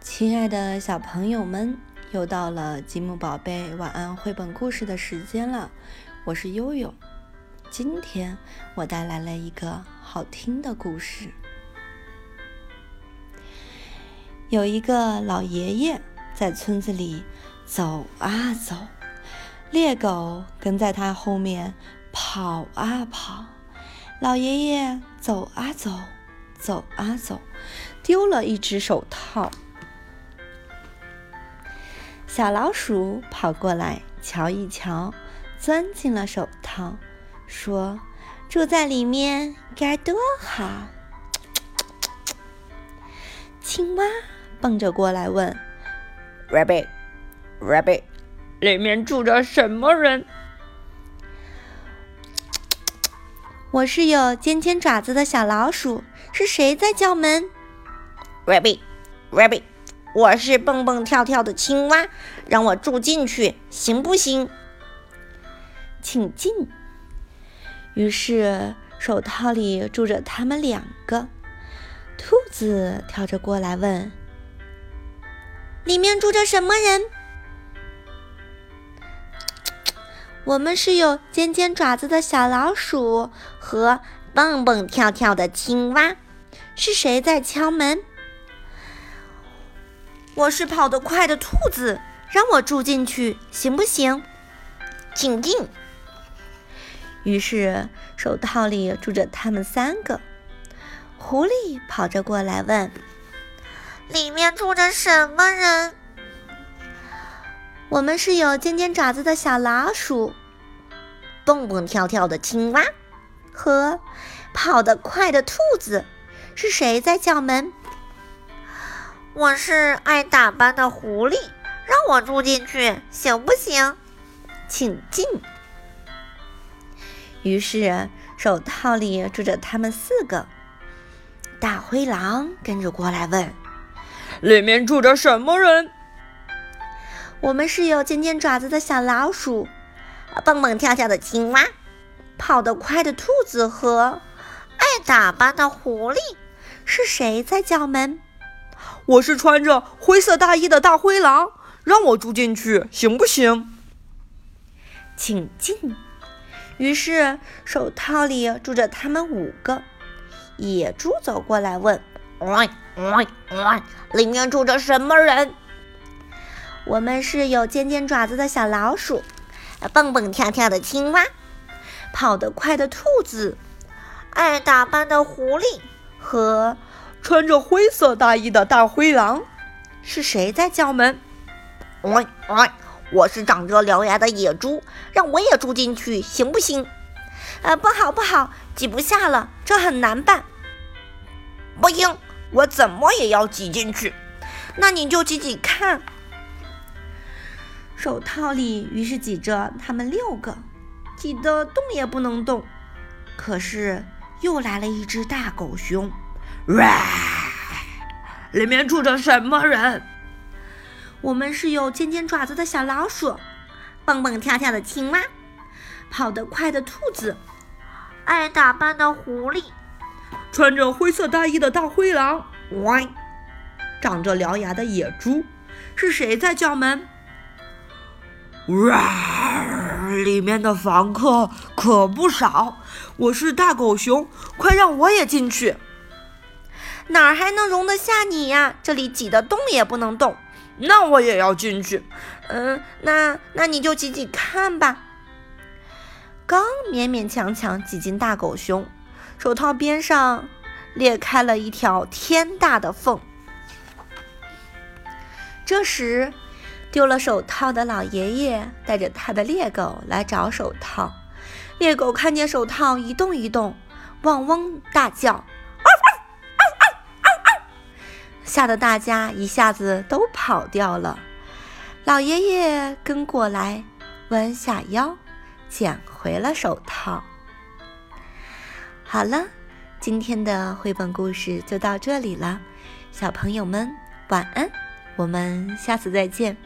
亲爱的小朋友们，又到了积木宝贝晚安绘本故事的时间了。我是悠悠，今天我带来了一个好听的故事。有一个老爷爷在村子里走啊走，猎狗跟在他后面跑啊跑。老爷爷走啊走，走啊走，丢了一只手套。小老鼠跑过来瞧一瞧，钻进了手套，说：“住在里面该多好。”青蛙蹦着过来问：“Rabbit，Rabbit，里面住着什么人？”我是有尖尖爪子的小老鼠，是谁在叫门？Rabbit，Rabbit。我是蹦蹦跳跳的青蛙，让我住进去行不行？请进。于是手套里住着他们两个。兔子跳着过来问：“里面住着什么人？”我们是有尖尖爪子的小老鼠和蹦蹦跳跳的青蛙。是谁在敲门？我是跑得快的兔子，让我住进去行不行？请进。于是手套里住着他们三个。狐狸跑着过来问：“里面住着什么人？”我们是有尖尖爪子的小老鼠，蹦蹦跳跳的青蛙，和跑得快的兔子。是谁在叫门？我是爱打扮的狐狸，让我住进去行不行？请进。于是手套里住着他们四个。大灰狼跟着过来问：“里面住着什么人？”我们是有尖尖爪子的小老鼠，蹦蹦跳跳的青蛙，跑得快的兔子和爱打扮的狐狸。是谁在叫门？我是穿着灰色大衣的大灰狼，让我住进去行不行？请进。于是手套里住着他们五个。野猪走过来问：“喂喂喂里面住着什么人？”我们是有尖尖爪子的小老鼠，蹦蹦跳跳的青蛙，跑得快的兔子，爱打扮的狐狸和。穿着灰色大衣的大灰狼，是谁在叫门？喂喂，我是长着獠牙的野猪，让我也住进去行不行？呃，不好不好，挤不下了，这很难办。不行，我怎么也要挤进去。那你就挤挤看。手套里于是挤着他们六个，挤得动也不能动。可是又来了一只大狗熊。哇！里面住着什么人？我们是有尖尖爪子的小老鼠，蹦蹦跳跳的青蛙，跑得快的兔子，爱打扮的狐狸，穿着灰色大衣的大灰狼，哇！长着獠牙的野猪。是谁在叫门？哇！里面的房客可不少。我是大狗熊，快让我也进去。哪儿还能容得下你呀？这里挤得动也不能动。那我也要进去。嗯，那那你就挤挤看吧。刚勉勉强强挤进大狗熊手套边上，裂开了一条天大的缝。这时，丢了手套的老爷爷带着他的猎狗来找手套。猎狗看见手套一动一动，汪汪大叫。吓得大家一下子都跑掉了，老爷爷跟过来，弯下腰捡回了手套。好了，今天的绘本故事就到这里了，小朋友们晚安，我们下次再见。